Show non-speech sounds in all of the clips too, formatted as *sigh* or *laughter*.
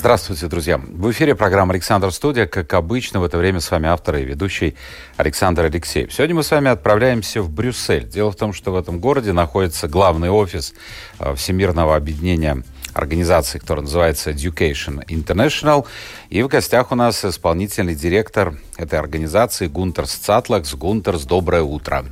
Здравствуйте, друзья. В эфире программа «Александр Студия». Как обычно, в это время с вами автор и ведущий Александр Алексеев. Сегодня мы с вами отправляемся в Брюссель. Дело в том, что в этом городе находится главный офис э, Всемирного объединения организации, которая называется Education International. И в гостях у нас исполнительный директор этой организации Гунтерс Цатлакс. Гунтерс, доброе утро.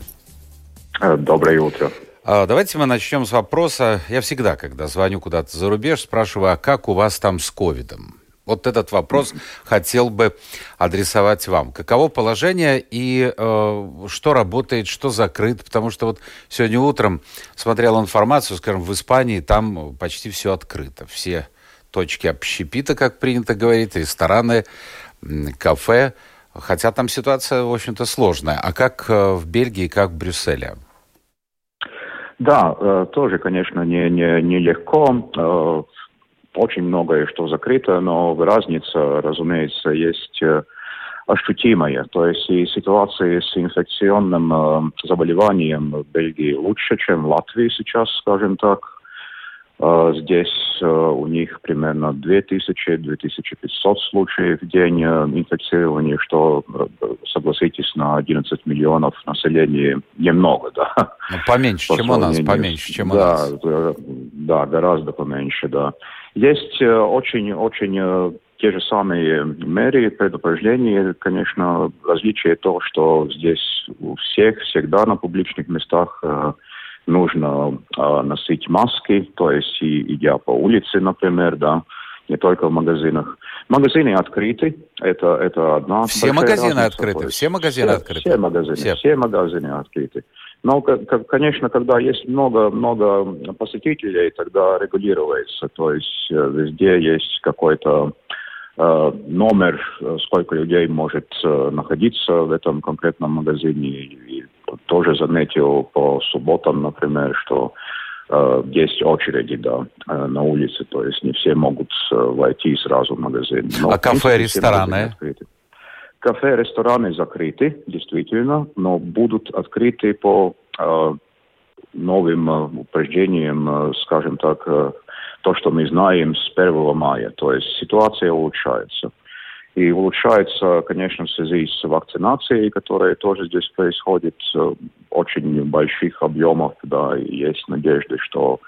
Э, доброе утро. А, давайте мы начнем с вопроса. Я всегда, когда звоню куда-то за рубеж, спрашиваю, а как у вас там с ковидом? Вот этот вопрос хотел бы адресовать вам. Каково положение и э, что работает, что закрыто? Потому что вот сегодня утром смотрел информацию, скажем, в Испании там почти все открыто. Все точки общепита, как принято говорить, рестораны, кафе. Хотя там ситуация, в общем-то, сложная. А как э, в Бельгии, как в Брюсселе? Да, э, тоже, конечно, не, не, не легко. Э, очень многое, что закрыто, но разница, разумеется, есть э, ощутимая. То есть и ситуация с инфекционным заболеванием в Бельгии лучше, чем в Латвии сейчас, скажем так. А, здесь а, у них примерно 2000-2500 случаев в день а, инфицирования, что, согласитесь, на 11 миллионов населения немного, да. Ну, поменьше, чем у нас, поменьше, чем у да, нас. Да, да, гораздо поменьше, да. Есть очень-очень те же самые меры предупреждения, конечно, различие то, что здесь у всех всегда на публичных местах нужно э, носить маски, то есть и, идя по улице, например, да, не только в магазинах. Магазины открыты, это, это одна Все магазины разница, открыты, все магазины все, открыты. Все магазины, все. все магазины открыты. Но, конечно, когда есть много, много посетителей, тогда регулируется. То есть э, везде есть какой-то э, номер, э, сколько людей может находиться в этом конкретном магазине. И тоже заметил по субботам, например, что э, есть очереди, да, э, на улице, то есть не все могут э, войти сразу в магазин. Но, а кафе, рестораны? Кафе, рестораны закрыты, действительно, но будут открыты по э, новым э, упреждениям, э, скажем так, э, то, что мы знаем с 1 мая. То есть ситуация улучшается. И улучшается, конечно, в связи с вакцинацией, которая тоже здесь происходит, э, очень больших объемов, да, и есть надежда, что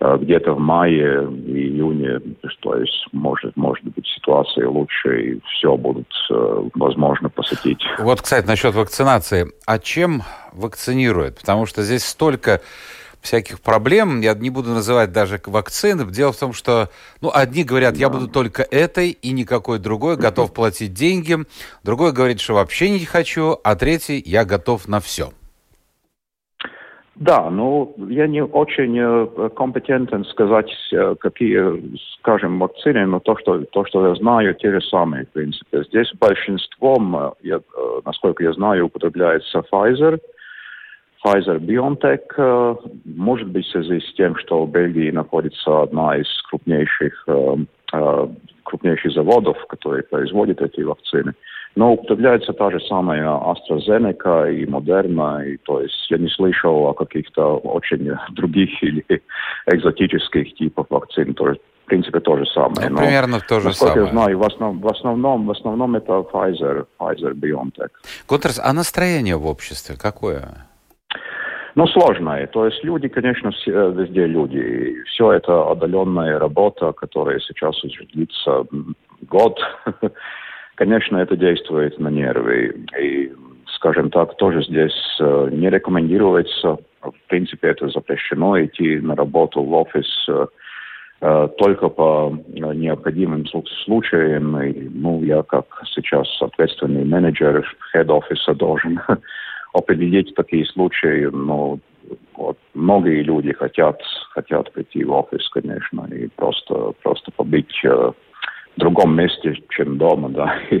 э, где-то в мае и июне, то есть может, может быть ситуация лучше и все будут э, возможно посетить. Вот, кстати, насчет вакцинации. А чем вакцинируют? Потому что здесь столько всяких проблем. Я не буду называть даже вакцины. Дело в том, что ну, одни говорят, я буду только этой и никакой другой, готов платить деньги. Другой говорит, что вообще не хочу. А третий, я готов на все. Да, ну, я не очень э, компетентен сказать, э, какие, скажем, вакцины, но то, что, то, что я знаю, те же самые, в принципе. Здесь большинством, э, я, насколько я знаю, употребляется Pfizer – Pfizer BioNTech, э, может быть, в связи с тем, что в Бельгии находится одна из крупнейших, э, э, крупнейших заводов, которые производят эти вакцины. Но употребляется та же самая AstraZeneca и Moderna, и то есть я не слышал о каких-то очень других *laughs* или экзотических типах вакцин, то есть в принципе то же самое. Ну, Но, примерно то же самое. я знаю, в, основ, в, основном, в основном это Pfizer, Pfizer BioNTech. Гутерс, а настроение в обществе какое? Ну, сложное. То есть люди, конечно, все, э, везде люди. И все это отдаленная работа, которая сейчас уже длится год. *laughs* конечно, это действует на нервы. И, скажем так, тоже здесь э, не рекомендуется. В принципе, это запрещено идти на работу в офис э, только по необходимым случаям. И, ну, я как сейчас ответственный менеджер хед-офиса должен *laughs* определить такие случаи, но вот, многие люди хотят, хотят прийти в офис, конечно, и просто, просто побыть э, в другом месте, чем дома, да. *laughs*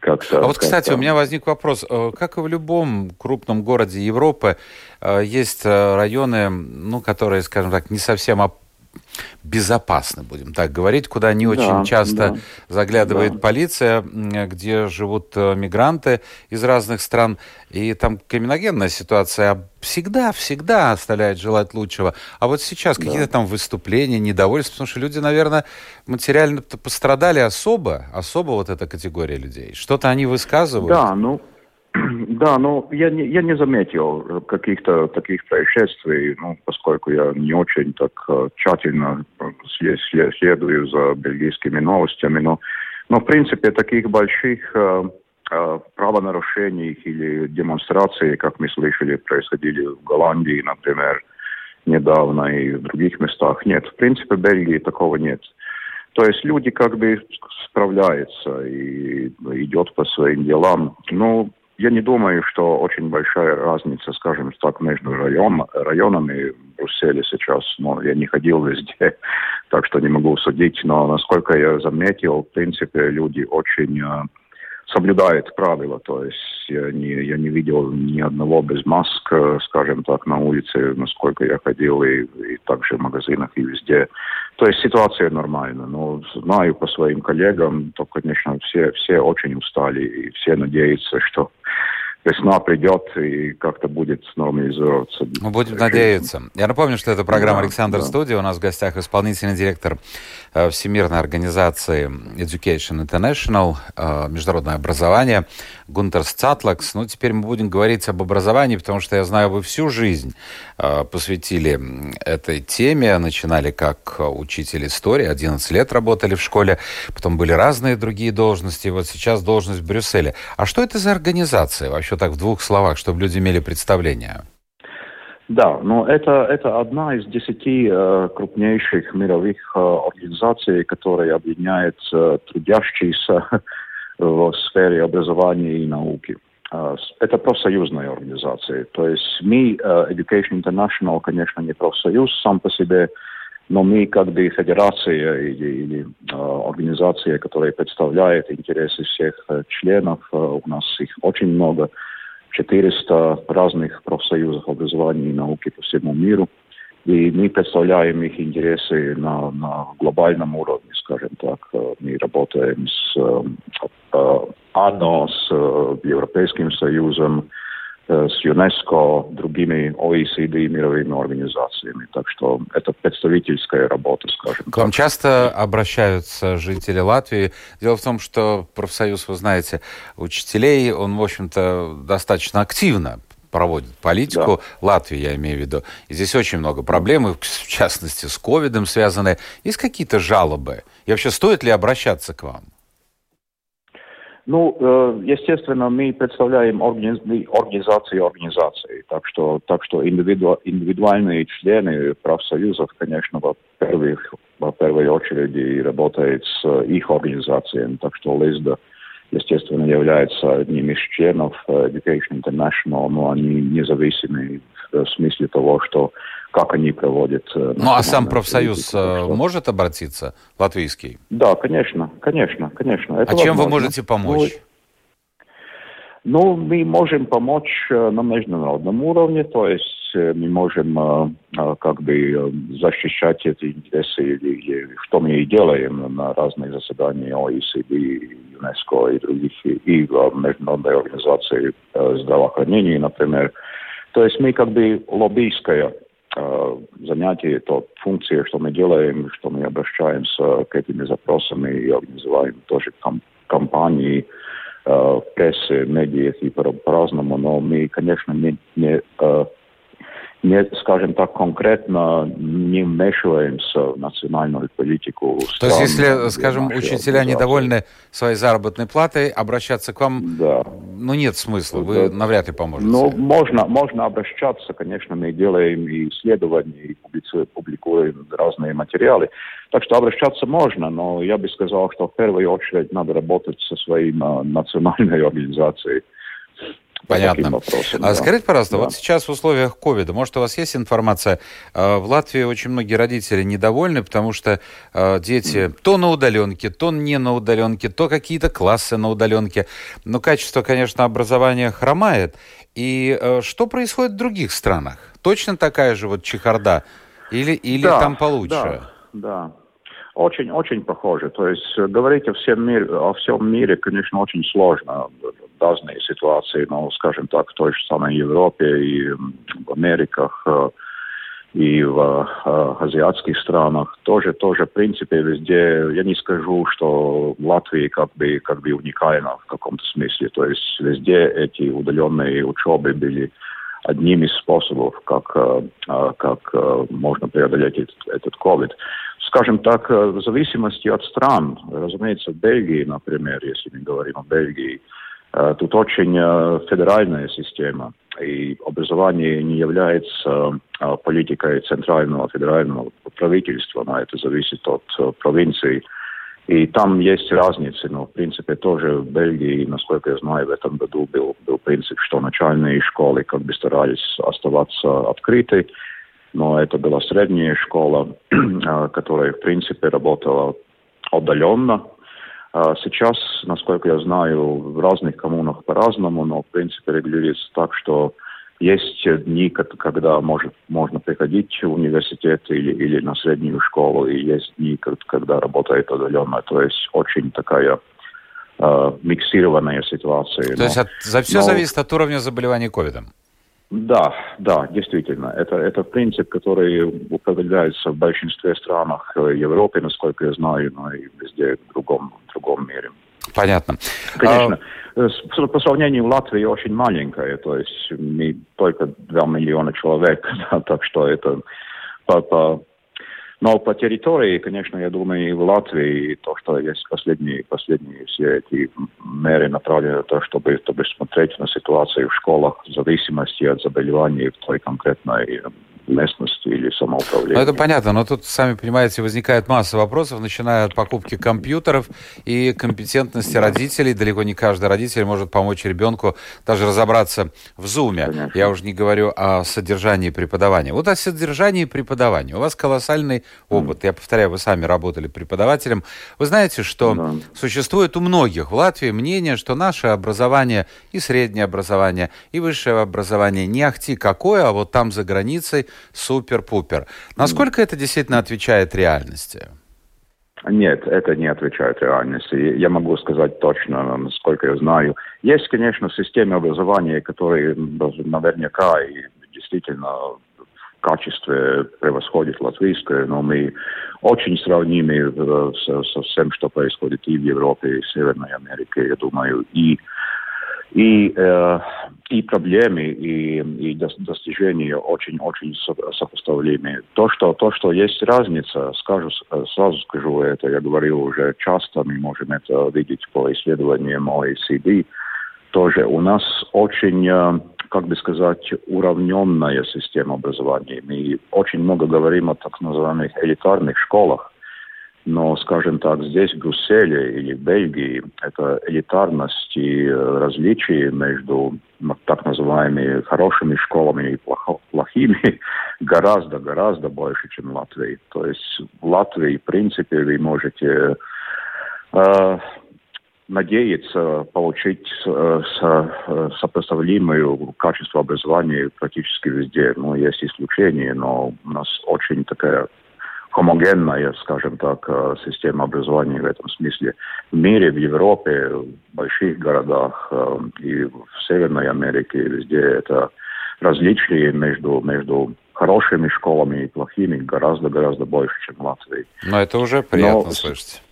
Как-то, а вот, кстати, у меня возник вопрос. Э, как и в любом крупном городе Европы, э, есть э, районы, ну, которые, скажем так, не совсем безопасны, будем так говорить, куда не очень да, часто да, заглядывает да. полиция, где живут э, мигранты из разных стран. И там криминогенная ситуация всегда, всегда оставляет желать лучшего. А вот сейчас да. какие-то там выступления, недовольства, потому что люди, наверное, материально пострадали особо, особо вот эта категория людей. Что-то они высказывают. Да, ну, *clears throat* да, но я не, я не заметил каких-то таких происшествий, ну, поскольку я не очень так э, тщательно э, следую за бельгийскими новостями, но, но в принципе таких больших э, правонарушений или демонстраций, как мы слышали, происходили в Голландии, например, недавно и в других местах, нет. В принципе, в Бельгии такого нет. То есть люди как бы справляются и идет по своим делам. Ну, я не думаю, что очень большая разница, скажем так, между район, районами в Брюсселе сейчас. Но я не ходил везде, *laughs* так что не могу судить. Но насколько я заметил, в принципе, люди очень соблюдают правила. То есть я не, я не видел ни одного без маск, э, скажем так, на улице, насколько я ходил, и, и также в магазинах, и везде. То есть ситуация нормальная. Но знаю по своим коллегам, то, конечно, все, все очень устали, и все надеются, что весна придет и как-то будет нормализироваться. Мы будем надеяться. Я напомню, что это программа да, «Александр да. Студия». У нас в гостях исполнительный директор э, Всемирной организации Education International, э, международное образование, Гунтер Цатлакс. Ну, теперь мы будем говорить об образовании, потому что я знаю, вы всю жизнь э, посвятили этой теме. Начинали как учитель истории, 11 лет работали в школе, потом были разные другие должности, вот сейчас должность в Брюсселе. А что это за организация вообще? Еще так в двух словах, чтобы люди имели представление? Да, но это, это одна из десяти э, крупнейших мировых э, организаций, которая объединяет э, трудящиеся *laughs* в сфере образования и науки. Э, это профсоюзная организация. То есть мы, э, Education International, конечно, не профсоюз сам по себе, но мы как бы федерация или, или э, организация, которая представляет интересы всех э, членов, э, у нас их очень много, 400 разных профсоюзов образования и науки по всему миру. И мы представляем их интересы на, на глобальном уровне, скажем так. Э, мы работаем с э, э, АНО, с э, Европейским Союзом, с ЮНЕСКО, другими OECD мировыми организациями. Так что это представительская работа, скажем К вам часто обращаются жители Латвии. Дело в том, что профсоюз, вы знаете, учителей, он, в общем-то, достаточно активно проводит политику. Да. Латвии, я имею в виду. И здесь очень много проблем, в частности, с ковидом связаны. Есть какие-то жалобы? И вообще, стоит ли обращаться к вам? Ну, э, естественно, мы представляем организации организации, так что, так что индивиду, индивидуальные члены профсоюзов, конечно, во, первых, во первой очереди работают с их организациями, так что Лизда, естественно, является одним из членов э, Education International, но они независимы в смысле того, что как они проводят. Э, ну а сам профсоюз что... может обратиться, латвийский? Да, конечно, конечно, конечно. Это а возможно. чем вы можете помочь? Ну, ну, мы можем помочь э, на международном уровне, то есть э, мы можем как бы защищать эти интересы, или, что мы и делаем на разных заседаниях OECD, ЮНЕСКО и других, и Международной организации здравоохранения, например. То есть мы как бы лоббийская Э, занятие, то функции, что мы делаем, что мы обращаемся к этими запросами и организуем тоже кампании э, в прессе, медиах и по-разному, но мы, конечно, не, не э, не, скажем так, конкретно не вмешиваемся в национальную политику. То есть, если, скажем, учителя недовольны своей заработной платой, обращаться к вам, да. ну, нет смысла, вы да. навряд ли поможете. Ну, можно, можно обращаться, конечно, мы делаем и исследования, и публикуем разные материалы. Так что обращаться можно, но я бы сказал, что в первую очередь надо работать со своей национальной *laughs* организацией Понятно. Вопросам, а да. скажите, пожалуйста, да. вот сейчас в условиях ковида, может, у вас есть информация, э, в Латвии очень многие родители недовольны, потому что э, дети то на удаленке, то не на удаленке, то какие-то классы на удаленке. Но качество, конечно, образования хромает. И э, что происходит в других странах? Точно такая же вот чехарда? Или, или да, там получше? Да, да. Очень, очень похоже. То есть говорить о всем, мире, о всем мире, конечно, очень сложно разные ситуации, но, скажем так, в той же самой Европе и в Америках, э, и в э, азиатских странах тоже, тоже, в принципе, везде, я не скажу, что в Латвии как бы, как бы уникально в каком-то смысле. То есть везде эти удаленные учебы были одним из способов, как, э, как можно преодолеть этот, этот COVID. Скажем так, в зависимости от стран, разумеется, в Бельгии, например, если мы говорим о Бельгии, Э, тут очень э, федеральная система, и образование не является э, политикой центрального федерального правительства, но это зависит от провинции. И там есть разницы, но в принципе тоже в Бельгии, насколько я знаю, в этом году был, был принцип, что начальные школы как бы старались оставаться открыты, но это была средняя школа, *clears throat* которая в принципе работала удаленно, а сейчас, насколько я знаю, в разных коммунах по-разному, но в принципе регулируется так, что есть дни, когда может, можно приходить в университет или, или на среднюю школу, и есть дни, когда работает удаленно. То есть очень такая э, миксированная ситуация. То но, есть от, за все но... зависит от уровня заболевания ковидом? Да, да, действительно. Это, это принцип, который употребляется в большинстве странах Европы, насколько я знаю, но и везде в другом, в другом мире. Понятно. Конечно. А... По сравнению Латвии очень маленькая, то есть мы только 2 миллиона человек, *laughs* так что это по, по но по территории, конечно, я думаю, и в Латвии то, что есть последние, последние все эти меры направлены на то, чтобы, чтобы смотреть на ситуацию в школах в зависимости от заболеваний в той конкретной местности или самоуправления. Ну, это понятно, но тут, сами понимаете, возникает масса вопросов, начиная от покупки компьютеров и компетентности родителей. Далеко не каждый родитель может помочь ребенку даже разобраться в зуме. Конечно. Я уже не говорю о содержании преподавания. Вот о содержании преподавания. У вас колоссальный опыт. Mm. Я повторяю, вы сами работали преподавателем. Вы знаете, что да. существует у многих в Латвии мнение, что наше образование и среднее образование, и высшее образование не ахти какое, а вот там за границей супер-пупер. Насколько это действительно отвечает реальности? Нет, это не отвечает реальности. Я могу сказать точно, насколько я знаю. Есть, конечно, системы образования, которые наверняка и действительно в качестве превосходит латвийское, но мы очень сравнимы со, со всем, что происходит и в Европе, и в Северной Америке, я думаю, и и, э, и проблемы, и, и достижения очень-очень сопоставимы. То что, то, что есть разница, скажу, сразу скажу это, я говорил уже часто, мы можем это видеть по исследованиям OECD, тоже у нас очень, э, как бы сказать, уравненная система образования. Мы очень много говорим о так называемых элитарных школах, но, скажем так, здесь, в Брюсселе или Бельгии, это элитарность и э, различия между так называемыми хорошими школами и плохими *laughs* гораздо-гораздо больше, чем в Латвии. То есть в Латвии, в принципе, вы можете э, надеяться получить э, э, сопоставимое качество образования практически везде. Ну, есть исключения, но у нас очень такая гомогенная, скажем так, э, система образования в этом смысле. В мире, в Европе, в больших городах э, и в Северной Америке, везде это различия между, между хорошими школами и плохими гораздо-гораздо больше, чем в Латвии. Но это уже приятно Но, слышать.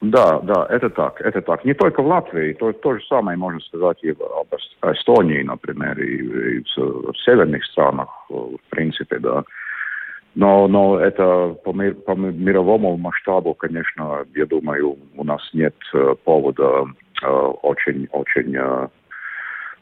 Да, да, это так, это так. Не только в Латвии, то, то же самое можно сказать и об Эстонии, например, и, и в, в северных странах, в принципе, да. Но, но это по, мир, по мировому масштабу, конечно, я думаю, у нас нет э, повода очень-очень э,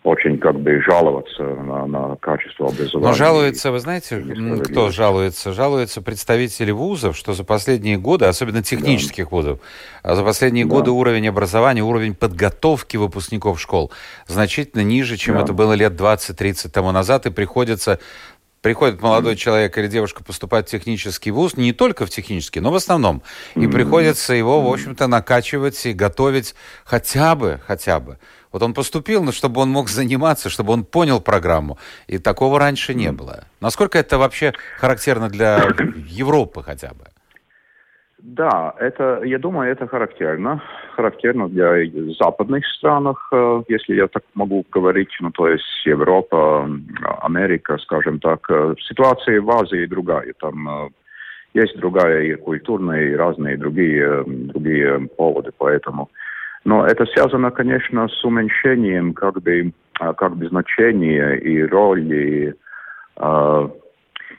очень как бы жаловаться на, на качество образования. Но жалуется, вы знаете, кто жалуется? Жалуются представители вузов, что за последние годы, особенно технических да. вузов, а за последние да. годы уровень образования, уровень подготовки выпускников школ значительно ниже, чем да. это было лет 20-30 тому назад, и приходится приходит молодой человек или девушка поступать в технический вуз, не только в технический, но в основном. И приходится его, в общем-то, накачивать и готовить хотя бы, хотя бы. Вот он поступил, но чтобы он мог заниматься, чтобы он понял программу. И такого раньше не было. Насколько это вообще характерно для *coughs* Европы хотя бы? Да, это, я думаю, это характерно. Характерно для западных стран, э, если я так могу говорить, ну, то есть Европа, Америка, скажем так. Э, ситуация в Азии другая. Там э, есть другая и культурная, и разные другие, другие поводы, поэтому... Но это связано, конечно, с уменьшением как бы, как бы значения и роли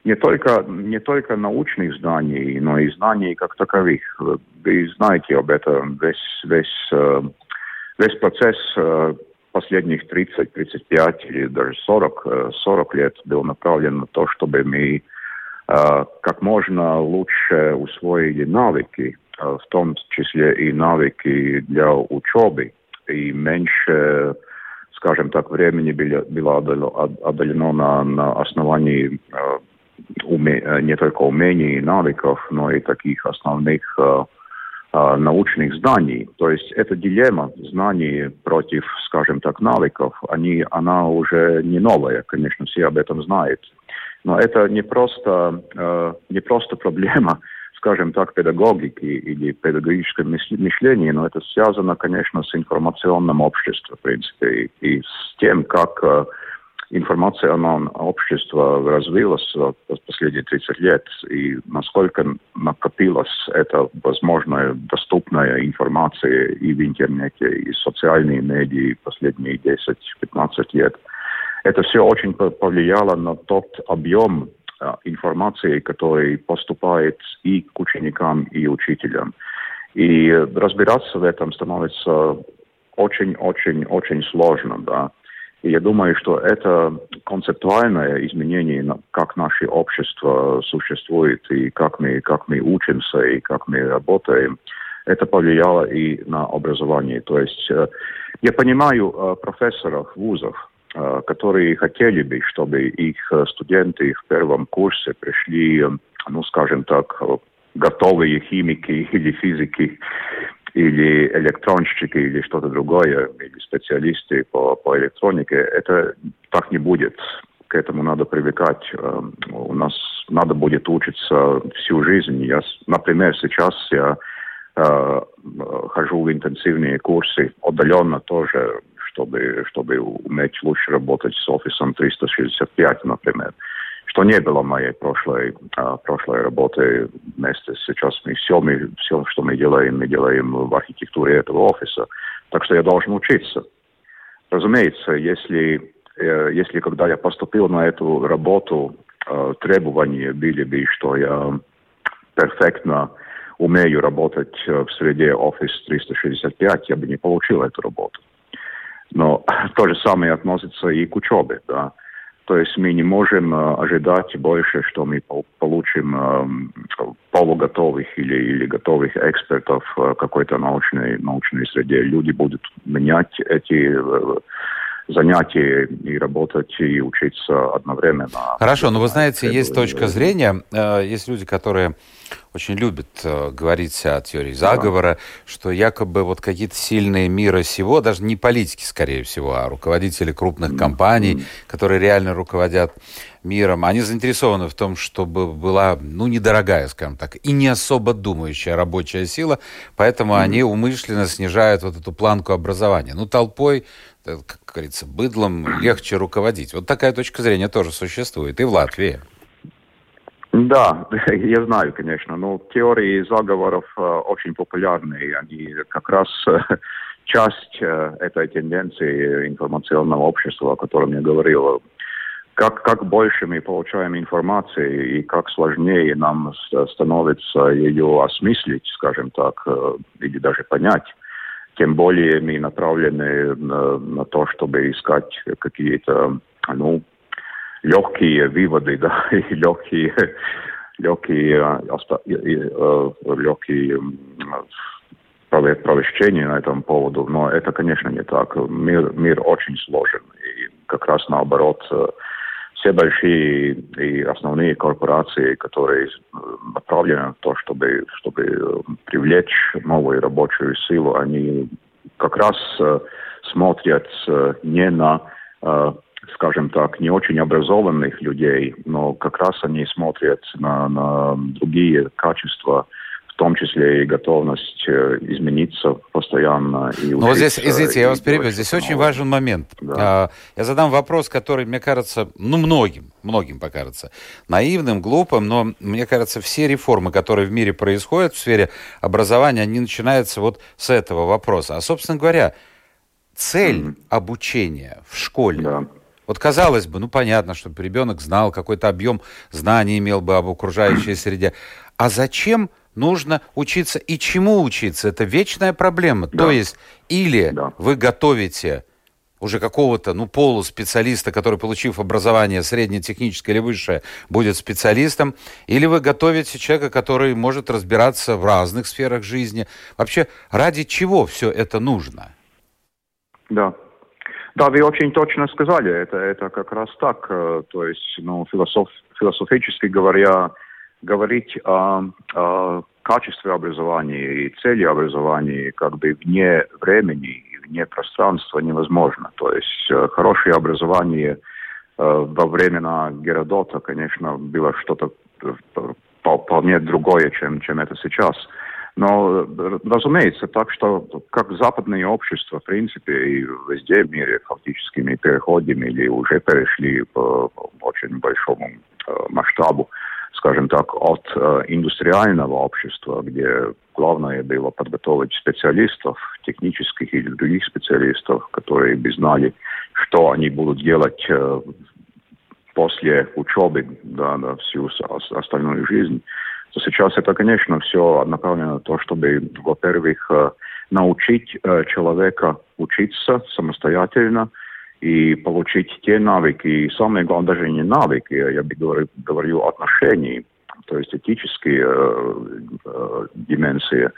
не только, не только научных знаний, но и знаний как таковых. Вы знаете об этом, весь, весь, э, весь процесс э, последних 30, 35 или даже 40, 40 э, лет был направлен на то, чтобы мы как можно лучше усвоили навыки, в том числе и навыки для учебы, и меньше, скажем так, времени было отдалено на, на основании уме, э, не только умений и навыков, но и таких основных э, э, научных знаний. То есть эта дилемма знаний против, скажем так, навыков, они, она уже не новая, конечно, все об этом знают. Но это не просто, э, не просто проблема, *laughs* скажем так, педагогики или педагогического мышления, но это связано, конечно, с информационным обществом, в принципе, и, и с тем, как э, информационное общество развилось за последние 30 лет, и насколько накопилась эта возможная доступная информация и в интернете, и социальные медиа последние 10-15 лет. Это все очень повлияло на тот объем а, информации, который поступает и к ученикам, и учителям. И разбираться в этом становится очень-очень-очень сложно, да. И я думаю, что это концептуальное изменение, как наше общество существует, и как мы, как мы учимся, и как мы работаем, это повлияло и на образование. То есть э, я понимаю э, профессоров вузов, э, которые хотели бы, чтобы их студенты в первом курсе пришли, ну, скажем так, готовые химики *laughs* или физики, или электронщики, или что-то другое, или специалисты по, по электронике, это так не будет. К этому надо привыкать. Эм, у нас надо будет учиться всю жизнь. Я, например, сейчас я э, хожу в интенсивные курсы удаленно тоже, чтобы, чтобы уметь лучше работать с офисом 365, например что не было моей прошлой, а, прошлой работы вместе. Сейчас мы все, мы все, что мы делаем, мы делаем в архитектуре этого офиса. Так что я должен учиться. Разумеется, если, э, если когда я поступил на эту работу, э, требования были бы, что я перфектно умею работать в среде Office 365, я бы не получил эту работу. Но то же самое относится и к учебе. Да. То есть мы не можем э, ожидать больше, что мы получим э, полуготовых или, или готовых экспертов в какой-то научной, научной среде. Люди будут менять эти э, занятия и работать, и учиться одновременно. Хорошо, но вы знаете, есть точка зрения, есть люди, которые очень любят э, говорить о теории заговора, да. что якобы вот какие-то сильные мира сего, даже не политики, скорее всего, а руководители крупных компаний, mm-hmm. которые реально руководят миром, они заинтересованы в том, чтобы была, ну, недорогая, скажем так, и не особо думающая рабочая сила, поэтому mm-hmm. они умышленно снижают вот эту планку образования. Ну, толпой, как говорится, быдлом легче руководить. Вот такая точка зрения тоже существует и в Латвии. Да, *laughs* я знаю, конечно, но теории заговоров э, очень популярны, и они как раз э, *laughs* часть э, этой тенденции информационного общества, о котором я говорил. Как, как больше мы получаем информации и как сложнее нам становится ее осмыслить, скажем так, или даже понять, тем более мы направлены на, на то, чтобы искать какие-то, ну, легкие выводы, *laughs* да, и легкие, легкие, легкие провещения на этом поводу. Но это, конечно, не так. Мир, мир очень сложен. И как раз наоборот, все большие и основные корпорации, которые направлены на то, чтобы, чтобы привлечь новую рабочую силу, они как раз смотрят не на скажем так, не очень образованных людей, но как раз они смотрят на, на другие качества, в том числе и готовность э, измениться постоянно. И ну вот здесь, извините, я вас перебью, здесь нового. очень важен момент. Да. А, я задам вопрос, который, мне кажется, ну многим, многим покажется наивным, глупым, но мне кажется, все реформы, которые в мире происходят в сфере образования, они начинаются вот с этого вопроса. А, собственно говоря, цель mm. обучения в школе, да вот казалось бы, ну понятно, чтобы ребенок знал, какой-то объем знаний имел бы об окружающей *clears throat* среде. А зачем нужно учиться и чему учиться? Это вечная проблема. Да. То есть или да. вы готовите уже какого-то, ну, полуспециалиста, который, получив образование среднетехническое или высшее, будет специалистом, или вы готовите человека, который может разбираться в разных сферах жизни. Вообще, ради чего все это нужно? Да, да, вы очень точно сказали, это, это как раз так. Э, то есть, ну, философ, философически говоря, говорить о, о качестве образования и цели образования как бы вне времени и вне пространства невозможно. То есть э, хорошее образование э, во времена Геродота, конечно, было что-то вполне другое, чем, чем это сейчас. Но, разумеется, так что как западное общество, в принципе, и везде в мире фактически мы переходим или уже перешли по очень большому э, масштабу, скажем так, от э, индустриального общества, где главное было подготовить специалистов, технических или других специалистов, которые бы знали, что они будут делать э, после учебы да, на всю остальную жизнь. То сейчас это, конечно, все направлено на то, чтобы, во-первых, э, научить человека учиться самостоятельно и получить те навыки, и самое главное, даже не навыки, а я бы говорю, говорю отношений, то есть этические э, э, дименсии,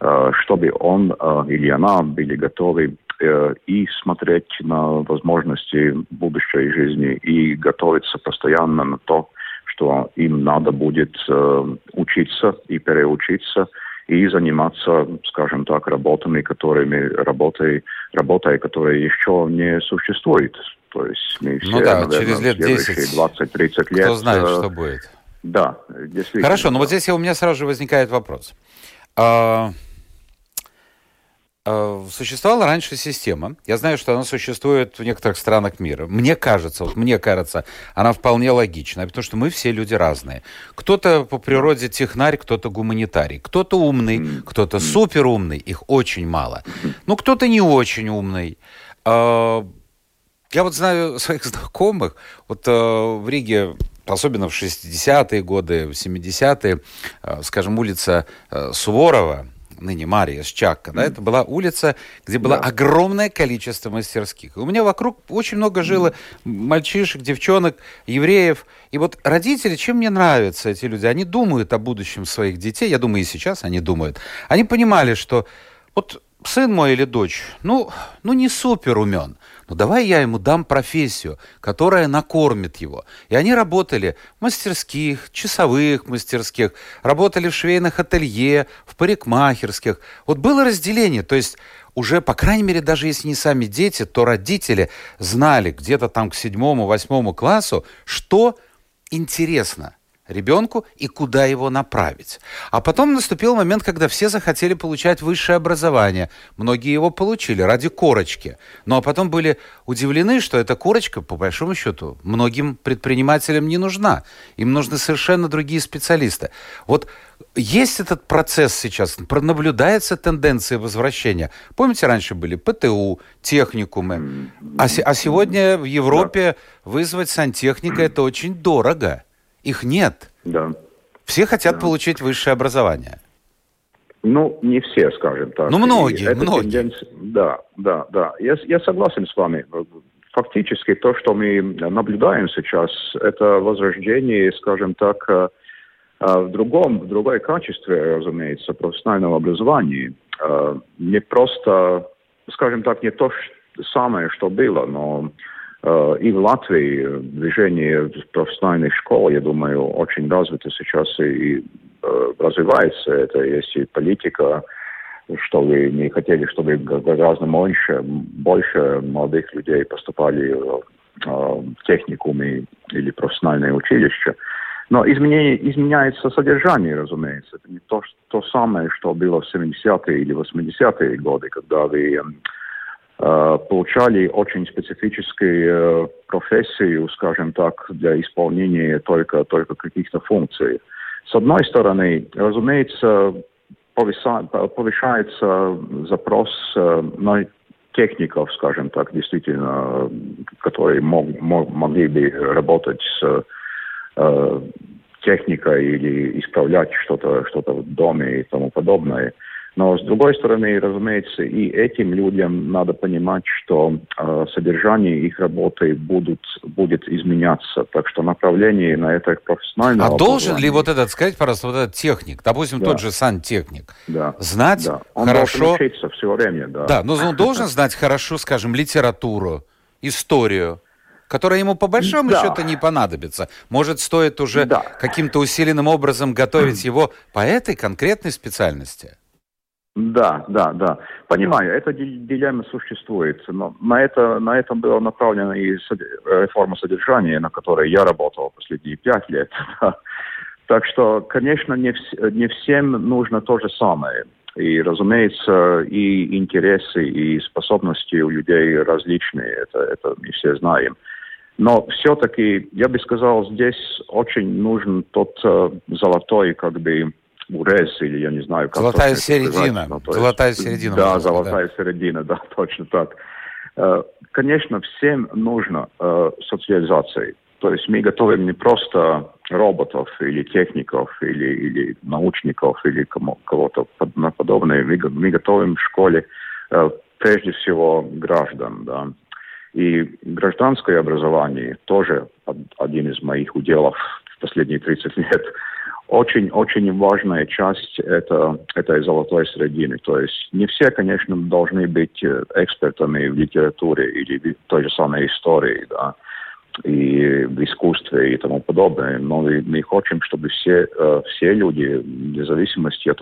э, чтобы он э, или она были готовы э, и смотреть на возможности будущей жизни, и готовиться постоянно на то, что им надо будет э, учиться и переучиться и заниматься, скажем так, работами, которыми работой, работой, которая еще не существует. То есть мы ну все, ну да, наверное, через лет 10, 20-30 лет... Кто знает, э, что будет. Да, действительно. Хорошо, но ну вот здесь у меня сразу же возникает вопрос. А, существовала раньше система. Я знаю, что она существует в некоторых странах мира. Мне кажется, вот мне кажется, она вполне логичная, потому что мы все люди разные. Кто-то по природе технарь, кто-то гуманитарий, кто-то умный, кто-то суперумный, их очень мало. Ну, кто-то не очень умный. А, я вот знаю *laughs* своих знакомых, вот э, в Риге особенно в 60-е годы, в 70-е, э, скажем, улица Суворова, ныне Мария Счакка, да, это была улица, где было да. огромное количество мастерских. И у меня вокруг очень много жило мальчишек, девчонок, евреев. И вот родители, чем мне нравятся эти люди, они думают о будущем своих детей, я думаю, и сейчас они думают. Они понимали, что вот сын мой или дочь, ну, ну не супер умен, но давай я ему дам профессию, которая накормит его. И они работали в мастерских, часовых мастерских, работали в швейных ателье, в парикмахерских. Вот было разделение, то есть уже, по крайней мере, даже если не сами дети, то родители знали где-то там к седьмому, восьмому классу, что интересно – ребенку и куда его направить. А потом наступил момент, когда все захотели получать высшее образование. Многие его получили ради корочки. Ну а потом были удивлены, что эта корочка, по большому счету, многим предпринимателям не нужна. Им нужны совершенно другие специалисты. Вот есть этот процесс сейчас, наблюдается тенденция возвращения. Помните, раньше были ПТУ, техникумы, а, а сегодня в Европе вызвать сантехника это очень дорого. Их нет. Да. Все хотят да. получить высшее образование. Ну, не все, скажем так. Ну, многие, многие. Тенденция... Да, да, да. Я, я согласен с вами. Фактически то, что мы наблюдаем сейчас, это возрождение, скажем так, э, э, в другом, в другой качестве, разумеется, профессионального образования. Э, не просто, скажем так, не то самое, что было, но и в Латвии движение профессиональных школ, я думаю, очень развито сейчас и развивается. Это есть и политика, что вы не хотели, чтобы гораздо больше, больше молодых людей поступали в техникумы или профессиональные училища. Но изменение, изменяется содержание, разумеется. Это не то, то самое, что было в 70-е или 80-е годы, когда вы э, получали очень специфическую э, профессию, скажем так, для исполнения только, только каких-то функций. С одной стороны, разумеется, повышается запрос э, на техников, скажем так, действительно, которые мог, мог, могли бы работать с э, техникой или исправлять что-то что в доме и тому подобное. Но с другой стороны, разумеется, и этим людям надо понимать, что э, содержание их работы будут, будет изменяться. Так что направление на это профессиональное. А должен ли вот этот, сказать, пожалуйста, вот этот техник, допустим, да. тот же сантехник, да. знать да. он хорошо... Он учиться все время, да. Да, но он должен знать хорошо, скажем, литературу, историю, которая ему по большому да. счету не понадобится. Может, стоит уже да. каким-то усиленным образом готовить *clears throat* его по этой конкретной специальности? Да, да, да. Понимаю, эта дилемма существует, но на, это, на этом была направлена и реформа содержания, на которой я работал последние пять лет. *laughs* Так что, конечно, не, вс не всем нужно то же самое. И, разумеется, и интересы, и способности у людей различные, это, это мы все знаем. Но все-таки, я бы сказал, здесь очень нужен тот э, золотой, как бы, урез или я не знаю, как Золотая середина. Ну, есть, золотая середина. Да, золотая да. середина, *laughs* да, точно так. Э, конечно, всем нужно э, социализация. То есть мы готовим не просто роботов или техников или, или научников или кого-то подобное. Мы, мы готовим в школе э, прежде всего граждан, да. И гражданское образование тоже один из моих уделов в последние 30 лет очень-очень важная часть это, этой золотой середины. То есть не все, конечно, должны быть э, экспертами в литературе или в той же самой истории, да, и в искусстве и тому подобное. Но мы, мы хотим, чтобы все, э, все люди, вне зависимости от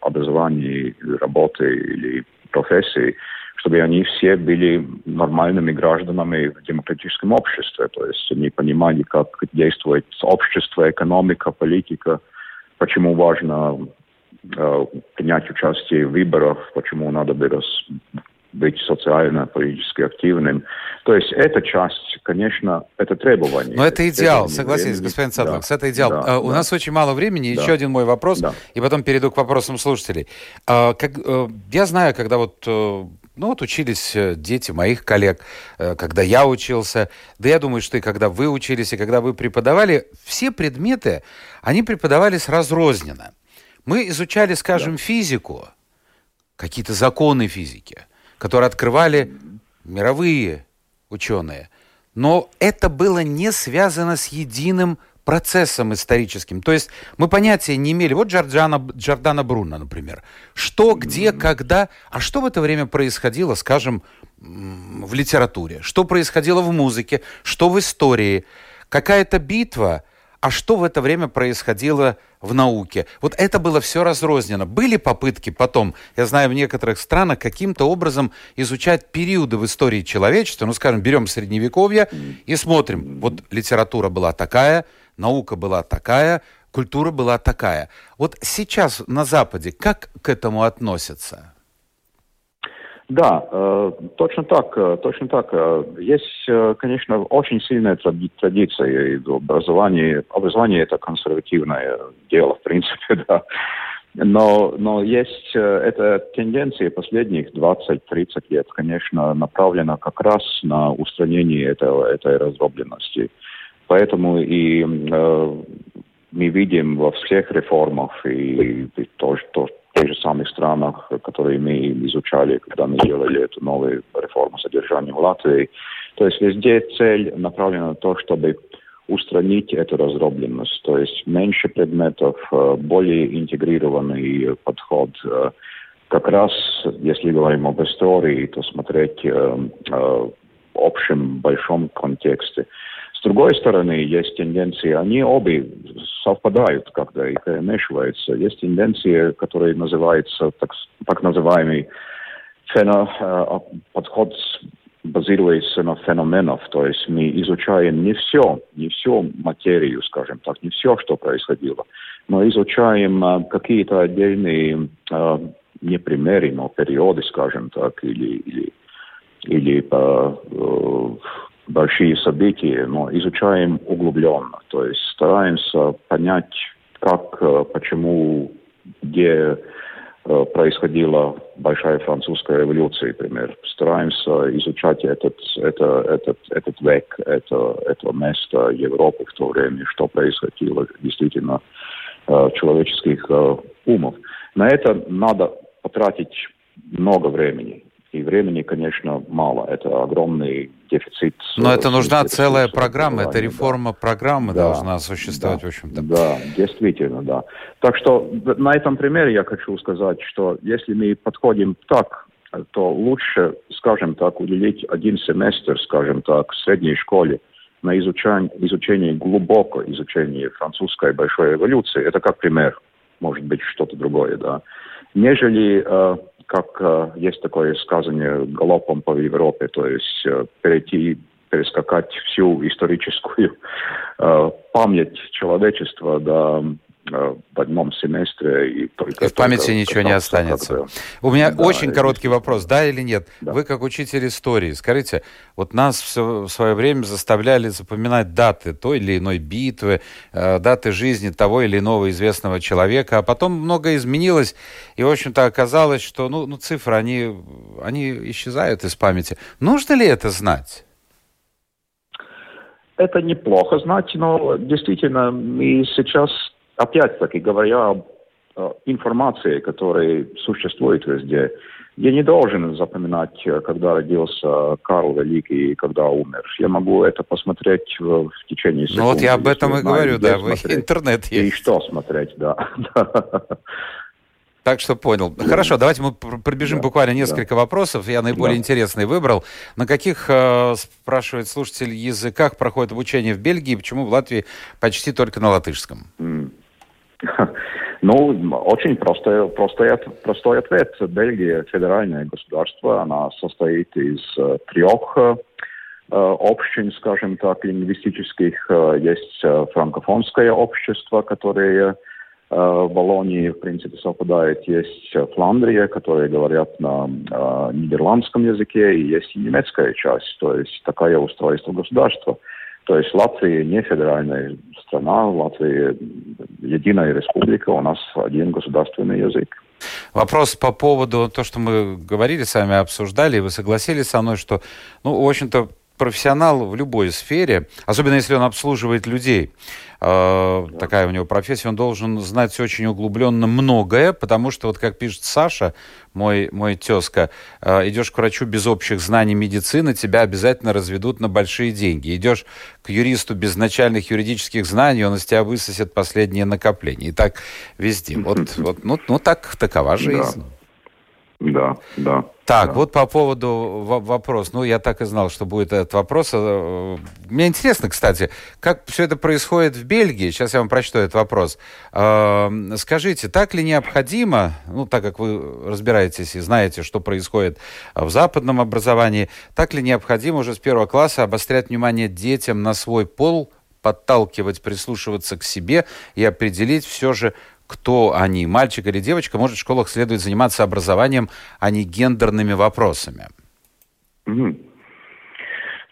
образования, работы или профессии, чтобы они все были нормальными гражданами в демократическом обществе. То есть они понимали, как действует общество, экономика, политика, почему важно э, принять участие в выборах, почему надо быть, быть социально-политически активным. То есть эта часть, конечно, это требование. Но это идеал, согласитесь, господин Садлакс, да, это идеал. Да, uh, у да. нас очень мало времени, да. еще один мой вопрос, да. и потом перейду к вопросам слушателей. Uh, как, uh, я знаю, когда вот ну вот учились э, дети моих коллег, э, когда я учился, да я думаю, что и когда вы учились, и когда вы преподавали, все предметы, они преподавались разрозненно. Мы изучали, скажем, да. физику, какие-то законы физики, которые открывали мировые ученые. Но это было не связано с единым процессом историческим. То есть мы понятия не имели. Вот Джорджана, Джордана Бруно, например. Что, где, когда. А что в это время происходило, скажем, в литературе? Что происходило в музыке? Что в истории? Какая-то битва – а что в это время происходило в науке. Вот это было все разрознено. Были попытки потом, я знаю, в некоторых странах каким-то образом изучать периоды в истории человечества. Ну, скажем, берем Средневековье и смотрим. Вот литература была такая, наука была такая, культура была такая. Вот сейчас на Западе как к этому относятся? Да, э, точно так, э, точно так. Э, есть, конечно, очень сильная традиция в образовании. Образование это консервативное дело, в принципе, *laughs* да. Но, но есть эта тенденция последних 20-30 лет, конечно, направлена как раз на устранение этого, этой раздробленности. Поэтому и э, мы видим во всех реформах и, и то, что тех же самых странах, которые мы изучали, когда мы делали эту новую реформу содержания в Латвии. То есть везде цель направлена на то, чтобы устранить эту раздробленность, то есть меньше предметов, э, более интегрированный подход. Э, как раз, если говорим об истории, то смотреть э, в общем большом контексте. Другой стороны, есть тенденции, они обе совпадают, когда их перемешиваются. Есть тенденции, которые называются так, так называемый фено, подход базируется на феноменах, то есть мы изучаем не все, не всю материю, скажем так, не все, что происходило, но изучаем э, какие-то отдельные э, не примеры, но периоды, скажем так, или, или, или э, большие события, но изучаем углубленно, то есть стараемся понять, как, э, почему, где Э, происходила большая французская революция, например. Стараемся изучать этот, это, этот, этот век, это, это место Европы в то время, что происходило действительно э, человеческих умов. На это надо потратить много времени. И времени, конечно, мало. Это огромный дефицит. Но это нужна целая программа, это реформа да. программы да, должна существовать, да, в общем-то. Да, действительно, да. Так что на этом примере я хочу сказать, что если мы подходим так, то лучше, скажем так, уделить один семестр, скажем так, в средней школе на изучение, изучение глубокое изучение французской большой революции. Это как пример, может быть, что-то другое, да. Нежели э, как э, есть такое сказание галопом по Европе, то есть э, перейти, перескакать всю историческую э, память человечества до в одном семестре. И, и в памяти ничего не останется. У меня да, очень короткий вопрос, да или нет? Да. Вы как учитель истории, скажите, вот нас все, в свое время заставляли запоминать даты той или иной битвы, э, даты жизни того или иного известного человека, а потом многое изменилось, и, в общем-то, оказалось, что ну, ну, цифры, они, они исчезают из памяти. Нужно ли это знать? Это неплохо знать, но действительно мы сейчас опять-таки, говоря об информации, которая существует везде, я не должен запоминать, когда родился Карл Великий и когда умер. Я могу это посмотреть в, в течение секунд. Ну вот я об этом и говорю, да, вы интернет есть. И что смотреть, да. *laughs* Так что понял. Да. Хорошо, давайте мы пробежим да, буквально несколько да. вопросов. Я наиболее да. интересные выбрал. На каких, э, спрашивает слушатель, языках проходит обучение в Бельгии, почему в Латвии почти только на латышском? Mm. *laughs* Ну, очень простой, простой, простой ответ. Бельгия федеральное государство, она состоит из э, трех э, общин, скажем так, лингвистических. Э, есть франкофонское общество, которое в Болонии, в принципе, совпадает. Есть Фландрия, которые говорят на нидерландском языке, и есть немецкая часть, то есть такое устройство государства. То есть Латвия не федеральная страна, Латвия единая республика, у нас один государственный язык. Вопрос по поводу того, что мы говорили с вами, обсуждали, и вы согласились со мной, что, ну, в общем-то, профессионал в любой сфере, особенно если он обслуживает людей, э, такая у него профессия, он должен знать очень углубленно многое, потому что, вот как пишет Саша, мой, мой тезка, э, идешь к врачу без общих знаний медицины, тебя обязательно разведут на большие деньги. Идешь к юристу без начальных юридических знаний, он из тебя высосет последние накопления. И так везде. Вот, *laughs* вот ну, ну так такова жизнь. Да. Да, да. Так, да. вот по поводу вопрос. Ну, я так и знал, что будет этот вопрос. Э, мне интересно, кстати, как все это происходит в Бельгии. Сейчас я вам прочту этот вопрос. Э, скажите, так ли необходимо, ну, так как вы разбираетесь и знаете, что происходит в западном образовании, так ли необходимо уже с первого класса обострять внимание детям на свой пол, подталкивать, прислушиваться к себе и определить все же, кто они, мальчик или девочка, может в школах следует заниматься образованием, а не гендерными вопросами? Mm-hmm.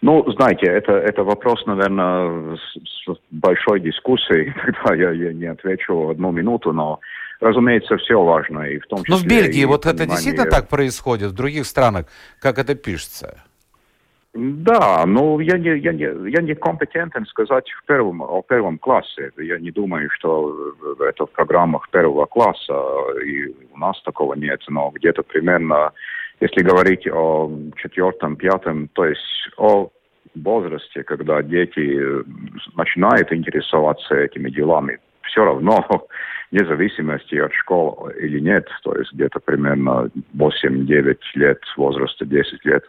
Ну, знаете, это, это вопрос, наверное, с, с большой дискуссией, *laughs* тогда я, я не отвечу одну минуту, но, разумеется, все важно, и в том числе... Но в Бельгии вот это действительно так происходит, в других странах, как это пишется? Да, но я не, я не, я не компетентен сказать в первом, о первом классе. Я не думаю, что это в программах первого класса, и у нас такого нет, но где-то примерно, если говорить о четвертом, пятом, то есть о возрасте, когда дети начинают интересоваться этими делами, все равно, *laughs* вне зависимости от школы или нет, то есть где-то примерно 8-9 лет, возраста 10 лет,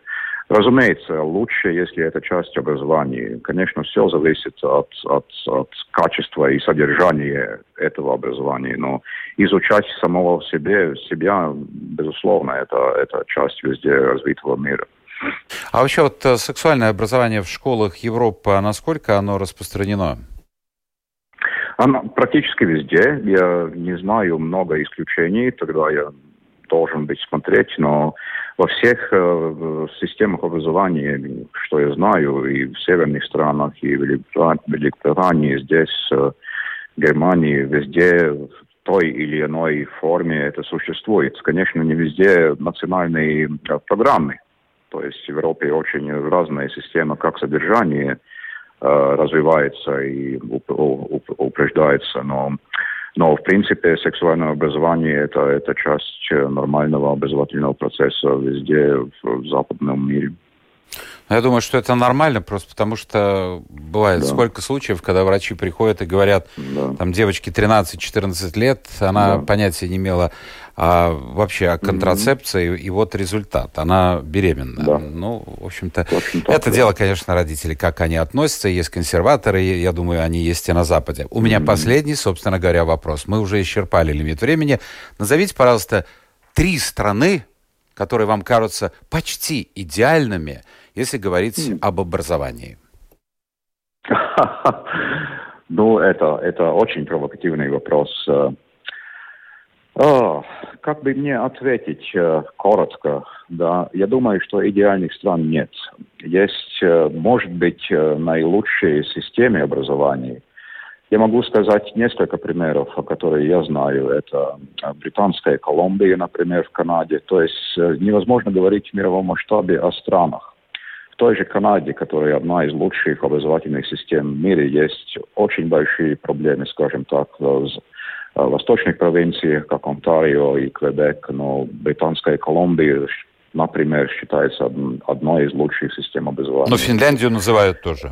Разумеется, лучше, если это часть образования. Конечно, все зависит от, от, от качества и содержания этого образования, но изучать самого себе, себя, безусловно, это, это часть везде развитого мира. А вообще вот э, сексуальное образование в школах Европы, а насколько оно распространено? Оно практически везде. Я не знаю много исключений, тогда я должен быть смотреть, но во всех э, системах образования, что я знаю, и в северных странах, и в Великобритании, здесь, э, в Германии, везде в той или иной форме это существует. Конечно, не везде национальные э, программы. То есть в Европе очень разная система как содержание э, развивается и упреждается, но но, в принципе, сексуальное образование это, – это часть нормального образовательного процесса везде в западном мире. Я думаю, что это нормально, просто потому что бывает да. сколько случаев, когда врачи приходят и говорят, да. там девочке 13-14 лет, она да. понятия не имела а, вообще о контрацепции, mm-hmm. и вот результат, она беременна. Да. Ну, в общем-то, это дело, конечно, родителей, как они относятся, есть консерваторы, я думаю, они есть и на Западе. У mm-hmm. меня последний, собственно говоря, вопрос. Мы уже исчерпали лимит времени. Назовите, пожалуйста, три страны, которые вам кажутся почти идеальными, если говорить mm. об образовании? *laughs* Ну, это, это очень провокативный вопрос. А, как бы мне ответить э, коротко? Да, я думаю, что идеальных стран нет. Есть, э, может быть, э, наилучшие системы образования. Я могу сказать несколько примеров, которые я знаю. Это Британская Колумбия, например, в Канаде. То есть невозможно говорить в мировом масштабе о странах. В той же Канаде, которая одна из лучших образовательных систем в мире, есть очень большие проблемы, скажем так, в восточных провинциях, как Онтарио и Квебек, но Британская Колумбия, например, считается одной из лучших систем образования. Но Финляндию называют тоже.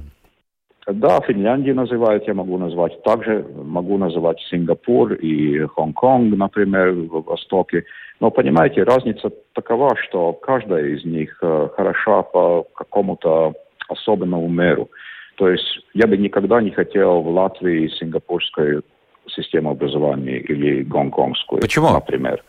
Да, Финляндию называют, я могу назвать. Также могу называть Сингапур и Хонконг, например, в Востоке. Но понимаете, разница такова, что каждая из них э, хороша по какому-то особенному меру. То есть я бы никогда не хотел в Латвии сингапурскую систему образования или гонконгскую, Почему? например.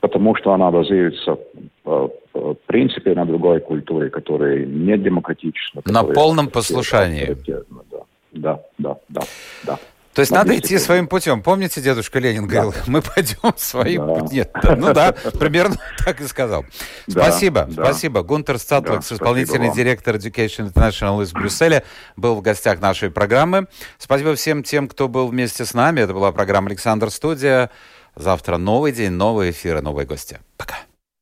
Потому что она базируется э, в принципе на другой культуре, которая не демократична. На полном послушании. Да, да, да, да. да. То есть надо идти своим путем. Помните, дедушка Ленин говорил, да. мы пойдем *laughs* своим да. путем. Да, ну да, примерно *laughs* так и сказал. Спасибо, да, спасибо. Да. Гунтер Статлакс, да, исполнительный директор Education International из Брюсселя, был в гостях нашей программы. Спасибо всем тем, кто был вместе с нами. Это была программа «Александр Студия». Завтра новый день, новые эфиры, новые гости. Пока.